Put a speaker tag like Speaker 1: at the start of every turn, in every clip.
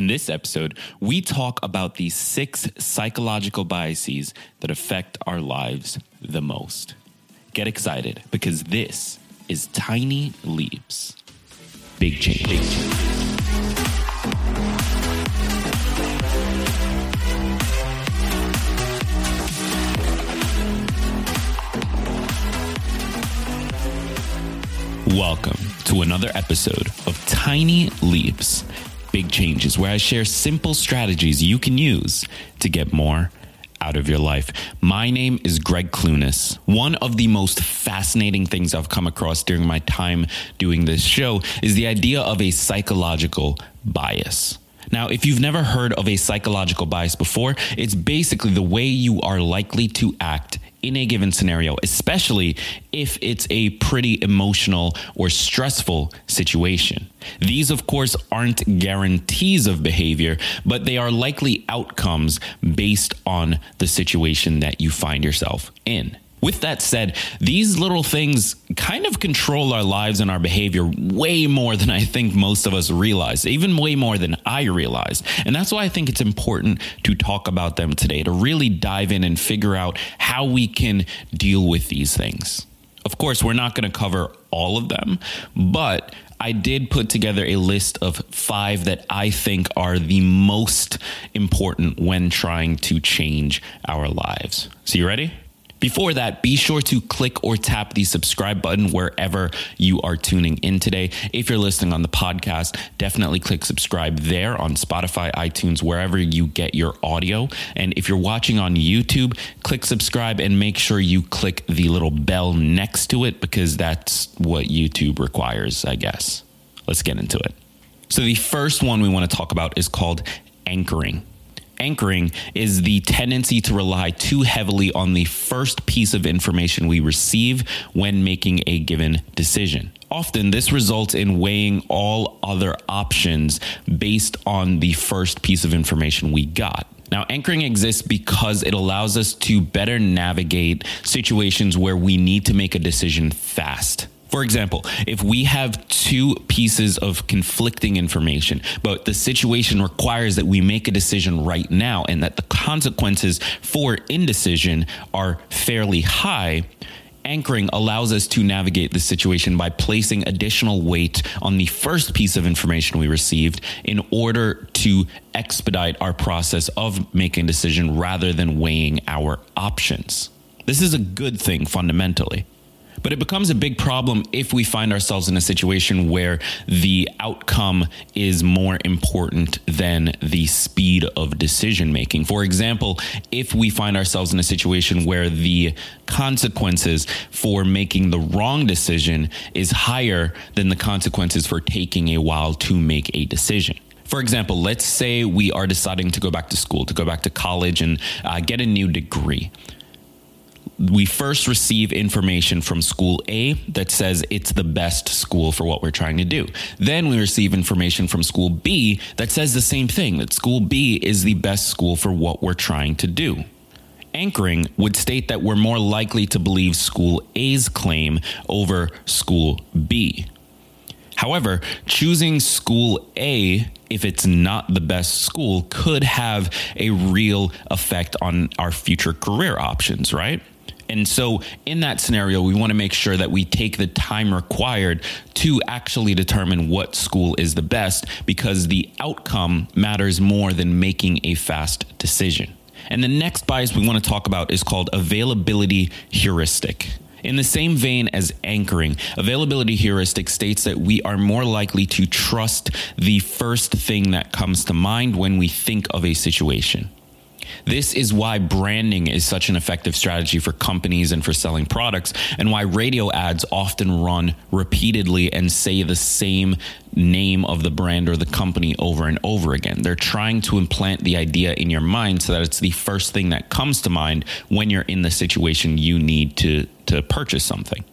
Speaker 1: In this episode, we talk about the six psychological biases that affect our lives the most. Get excited because this is Tiny Leaps. Big change. Big change. Welcome to another episode of Tiny Leaps, Big Changes, where I share simple strategies you can use to get more out of your life. My name is Greg Clunis. One of the most fascinating things I've come across during my time doing this show is the idea of a psychological bias. Now, if you've never heard of a psychological bias before, it's basically the way you are likely to act in a given scenario, especially if it's a pretty emotional or stressful situation. These, of course, aren't guarantees of behavior, but they are likely outcomes based on the situation that you find yourself in. With that said, these little things kind of control our lives and our behavior way more than I think most of us realize, even way more than I realized. And that's why I think it's important to talk about them today, to really dive in and figure out how we can deal with these things. Of course, we're not going to cover all of them, but I did put together a list of five that I think are the most important when trying to change our lives. So, you ready? Before that, be sure to click or tap the subscribe button wherever you are tuning in today. If you're listening on the podcast, definitely click subscribe there on Spotify, iTunes, wherever you get your audio. And if you're watching on YouTube, click subscribe and make sure you click the little bell next to it because that's what YouTube requires, I guess. Let's get into it. So, the first one we want to talk about is called anchoring anchoring is the tendency to rely too heavily on the first piece of information we receive when making a given decision. Often, this results in weighing all other options based on the first piece of information we got. Now, anchoring exists because it allows us to better navigate situations where we need to make a decision fast. For example, if we have two pieces of conflicting information, but the situation requires that we make a decision right now and that the consequences for indecision are fairly high, anchoring allows us to navigate the situation by placing additional weight on the first piece of information we received in order to expedite our process of making a decision rather than weighing our options. This is a good thing fundamentally. But it becomes a big problem if we find ourselves in a situation where the outcome is more important than the speed of decision making. For example, if we find ourselves in a situation where the consequences for making the wrong decision is higher than the consequences for taking a while to make a decision. For example, let's say we are deciding to go back to school, to go back to college and uh, get a new degree we first receive information from school A that says it's the best school for what we're trying to do. Then we receive information from school B that says the same thing that school B is the best school for what we're trying to do. Anchoring would state that we're more likely to believe school A's claim over school B. However, choosing school A, if it's not the best school, could have a real effect on our future career options, right? And so, in that scenario, we want to make sure that we take the time required to actually determine what school is the best because the outcome matters more than making a fast decision. And the next bias we want to talk about is called availability heuristic. In the same vein as anchoring, availability heuristic states that we are more likely to trust the first thing that comes to mind when we think of a situation. This is why branding is such an effective strategy for companies and for selling products, and why radio ads often run repeatedly and say the same name of the brand or the company over and over again. They're trying to implant the idea in your mind so that it's the first thing that comes to mind when you're in the situation you need to, to purchase something.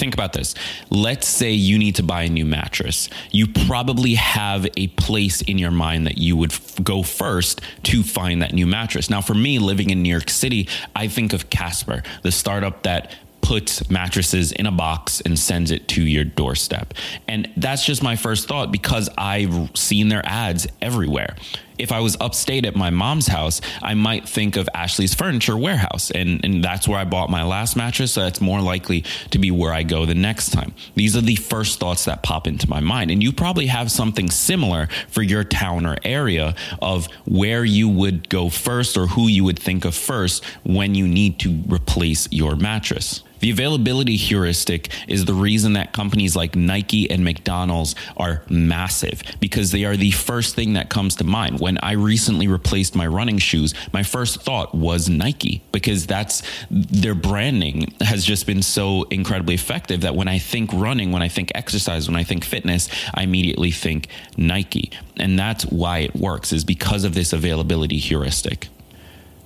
Speaker 1: Think about this. Let's say you need to buy a new mattress. You probably have a place in your mind that you would f- go first to find that new mattress. Now, for me, living in New York City, I think of Casper, the startup that puts mattresses in a box and sends it to your doorstep. And that's just my first thought because I've seen their ads everywhere if I was upstate at my mom's house, I might think of Ashley's Furniture Warehouse. And, and that's where I bought my last mattress. So that's more likely to be where I go the next time. These are the first thoughts that pop into my mind. And you probably have something similar for your town or area of where you would go first or who you would think of first when you need to replace your mattress. The availability heuristic is the reason that companies like Nike and McDonald's are massive because they are the first thing that comes to mind. When I recently replaced my running shoes, my first thought was Nike because that's their branding has just been so incredibly effective that when I think running, when I think exercise, when I think fitness, I immediately think Nike. And that's why it works is because of this availability heuristic.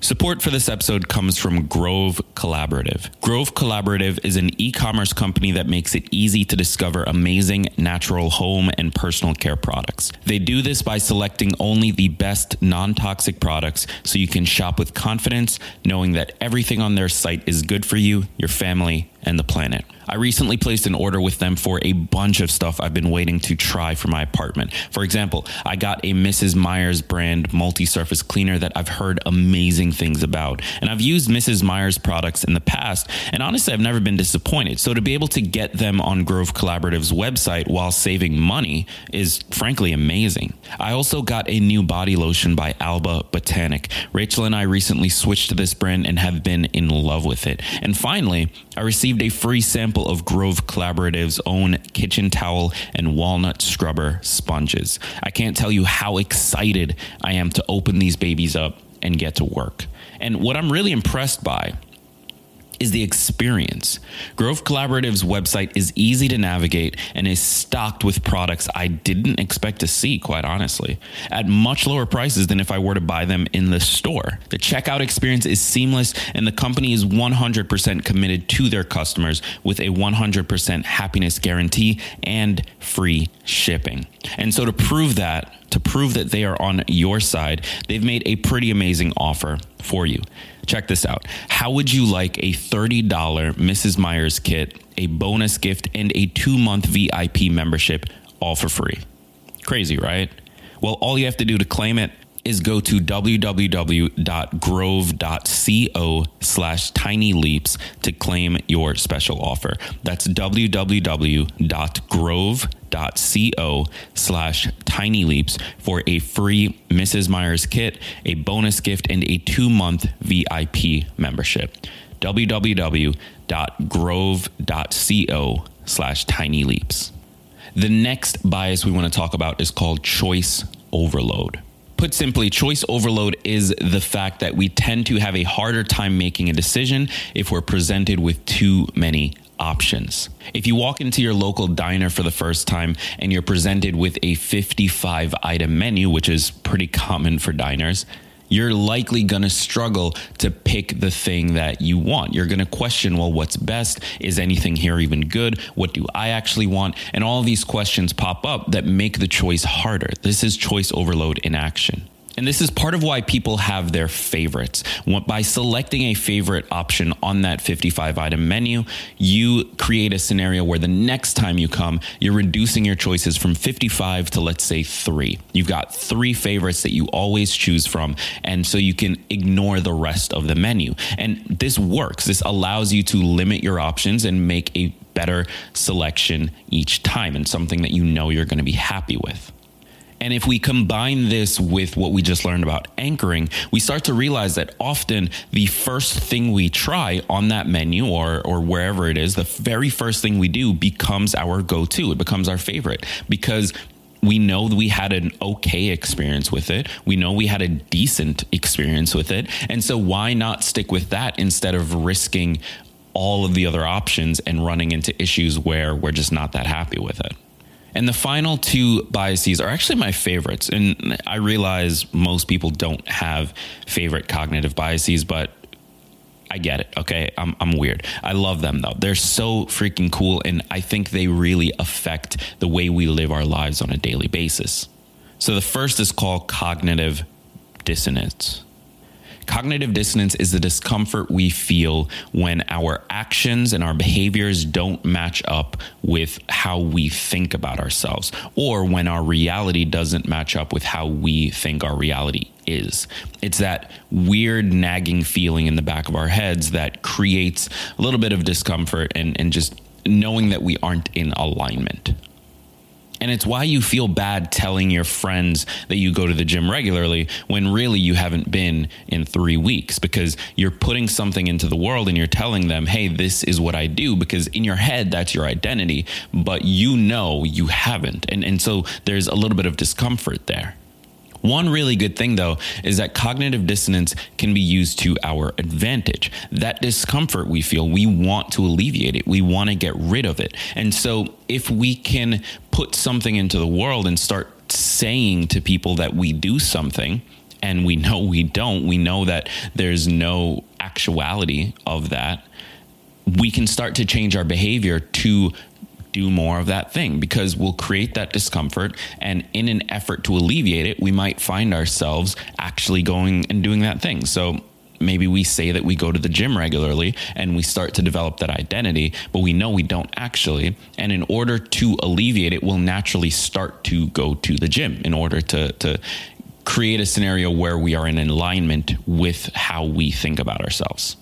Speaker 1: Support for this episode comes from Grove Collaborative. Grove Collaborative is an e commerce company that makes it easy to discover amazing natural home and personal care products. They do this by selecting only the best non toxic products so you can shop with confidence, knowing that everything on their site is good for you, your family, and the planet. I recently placed an order with them for a bunch of stuff I've been waiting to try for my apartment. For example, I got a Mrs. Meyer's brand multi surface cleaner that I've heard amazing things about. And I've used Mrs. Meyer's products in the past, and honestly, I've never been disappointed. So to be able to get them on Grove Collaborative's website while saving money is frankly amazing. I also got a new body lotion by Alba Botanic. Rachel and I recently switched to this brand and have been in love with it. And finally, I received a free sample of Grove Collaborative's own kitchen towel and walnut scrubber sponges. I can't tell you how excited I am to open these babies up and get to work. And what I'm really impressed by is the experience. Grove Collaborative's website is easy to navigate and is stocked with products I didn't expect to see, quite honestly, at much lower prices than if I were to buy them in the store. The checkout experience is seamless, and the company is 100% committed to their customers with a 100% happiness guarantee and free shipping. And so, to prove that, to prove that they are on your side, they've made a pretty amazing offer for you. Check this out. How would you like a $30 Mrs. Meyer's kit, a bonus gift, and a two month VIP membership all for free? Crazy, right? Well, all you have to do to claim it is go to www.grove.co slash tiny leaps to claim your special offer. That's www.grove.co slash tiny leaps for a free Mrs. Meyer's kit, a bonus gift, and a two month VIP membership. www.grove.co slash tiny leaps. The next bias we want to talk about is called choice overload. Put simply, choice overload is the fact that we tend to have a harder time making a decision if we're presented with too many options. If you walk into your local diner for the first time and you're presented with a 55 item menu, which is pretty common for diners, you're likely going to struggle to pick the thing that you want. You're going to question, well, what's best? Is anything here even good? What do I actually want? And all these questions pop up that make the choice harder. This is choice overload in action. And this is part of why people have their favorites. By selecting a favorite option on that 55 item menu, you create a scenario where the next time you come, you're reducing your choices from 55 to let's say three. You've got three favorites that you always choose from. And so you can ignore the rest of the menu. And this works. This allows you to limit your options and make a better selection each time and something that you know you're going to be happy with. And if we combine this with what we just learned about anchoring, we start to realize that often the first thing we try on that menu or, or wherever it is, the very first thing we do becomes our go to. It becomes our favorite because we know we had an okay experience with it. We know we had a decent experience with it. And so why not stick with that instead of risking all of the other options and running into issues where we're just not that happy with it? And the final two biases are actually my favorites. And I realize most people don't have favorite cognitive biases, but I get it. Okay. I'm, I'm weird. I love them though. They're so freaking cool. And I think they really affect the way we live our lives on a daily basis. So the first is called cognitive dissonance. Cognitive dissonance is the discomfort we feel when our actions and our behaviors don't match up with how we think about ourselves, or when our reality doesn't match up with how we think our reality is. It's that weird nagging feeling in the back of our heads that creates a little bit of discomfort and, and just knowing that we aren't in alignment. And it's why you feel bad telling your friends that you go to the gym regularly when really you haven't been in three weeks because you're putting something into the world and you're telling them, hey, this is what I do because in your head, that's your identity, but you know you haven't. And, and so there's a little bit of discomfort there. One really good thing, though, is that cognitive dissonance can be used to our advantage. That discomfort we feel, we want to alleviate it, we want to get rid of it. And so, if we can put something into the world and start saying to people that we do something, and we know we don't, we know that there's no actuality of that, we can start to change our behavior to do more of that thing because we'll create that discomfort. And in an effort to alleviate it, we might find ourselves actually going and doing that thing. So maybe we say that we go to the gym regularly and we start to develop that identity, but we know we don't actually. And in order to alleviate it, we'll naturally start to go to the gym in order to, to create a scenario where we are in alignment with how we think about ourselves.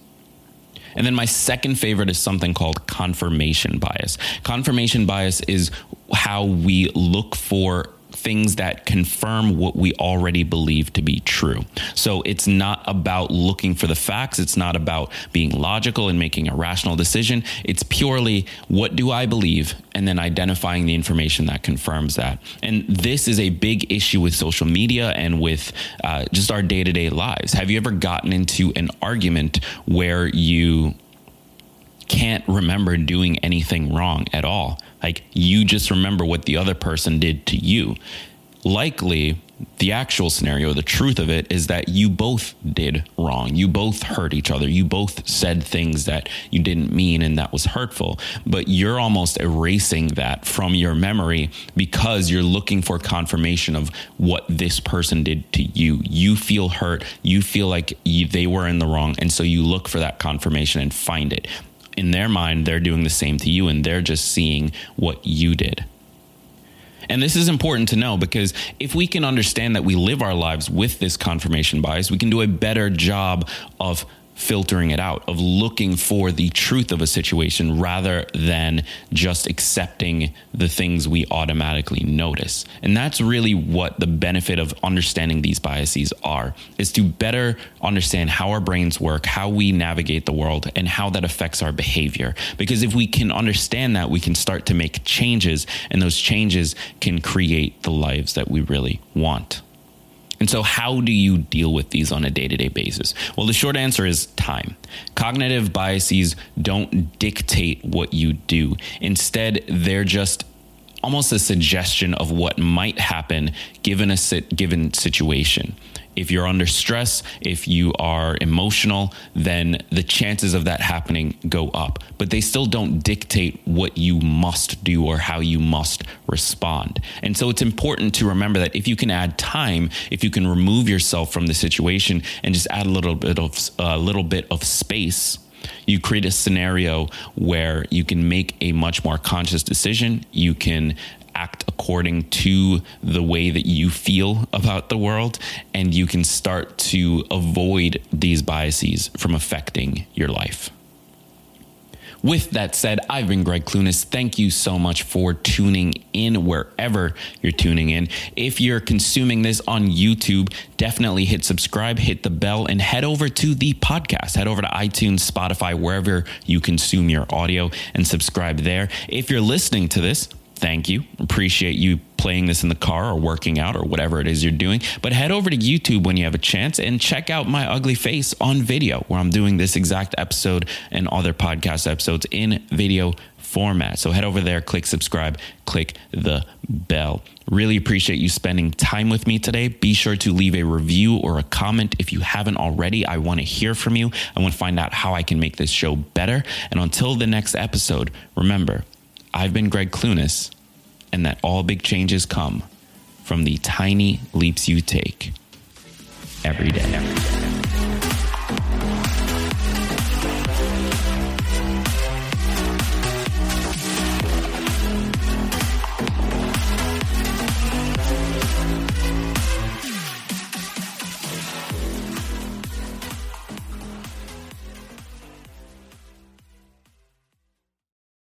Speaker 1: And then my second favorite is something called confirmation bias. Confirmation bias is how we look for things that confirm what we already believe to be true. So it's not about looking for the facts. It's not about being logical and making a rational decision. It's purely what do I believe and then identifying the information that confirms that. And this is a big issue with social media and with uh, just our day to day lives. Have you ever gotten into an argument where you can't remember doing anything wrong at all. Like you just remember what the other person did to you. Likely, the actual scenario, the truth of it is that you both did wrong. You both hurt each other. You both said things that you didn't mean and that was hurtful. But you're almost erasing that from your memory because you're looking for confirmation of what this person did to you. You feel hurt. You feel like you, they were in the wrong. And so you look for that confirmation and find it in their mind, they're doing the same to you and they're just seeing what you did. And this is important to know because if we can understand that we live our lives with this confirmation bias, we can do a better job of filtering it out, of looking for the truth of a situation rather than just accepting the things we automatically notice. And that's really what the benefit of understanding these biases are is to better understand how our brains work, how we navigate the world and how that affects our behavior. Because if we can understand that, we can start to make changes and those changes can create the lives that we really want. And so, how do you deal with these on a day to day basis? Well, the short answer is time. Cognitive biases don't dictate what you do, instead, they're just almost a suggestion of what might happen given a given situation if you're under stress, if you are emotional, then the chances of that happening go up. But they still don't dictate what you must do or how you must respond. And so it's important to remember that if you can add time, if you can remove yourself from the situation and just add a little bit of a little bit of space, you create a scenario where you can make a much more conscious decision. You can act according to the way that you feel about the world, and you can start to avoid these biases from affecting your life. With that said, I've been Greg Clunis. Thank you so much for tuning in wherever you're tuning in. If you're consuming this on YouTube, definitely hit subscribe, hit the bell, and head over to the podcast. Head over to iTunes, Spotify, wherever you consume your audio, and subscribe there. If you're listening to this, thank you. Appreciate you playing this in the car or working out or whatever it is you're doing. But head over to YouTube when you have a chance and check out my ugly face on video, where I'm doing this exact episode and other podcast episodes in video format. So head over there, click subscribe, click the bell. Really appreciate you spending time with me today. Be sure to leave a review or a comment if you haven't already. I want to hear from you. I want to find out how I can make this show better. And until the next episode, remember, I've been Greg Clunis, and that all big changes come from the tiny leaps you take every day. Every day.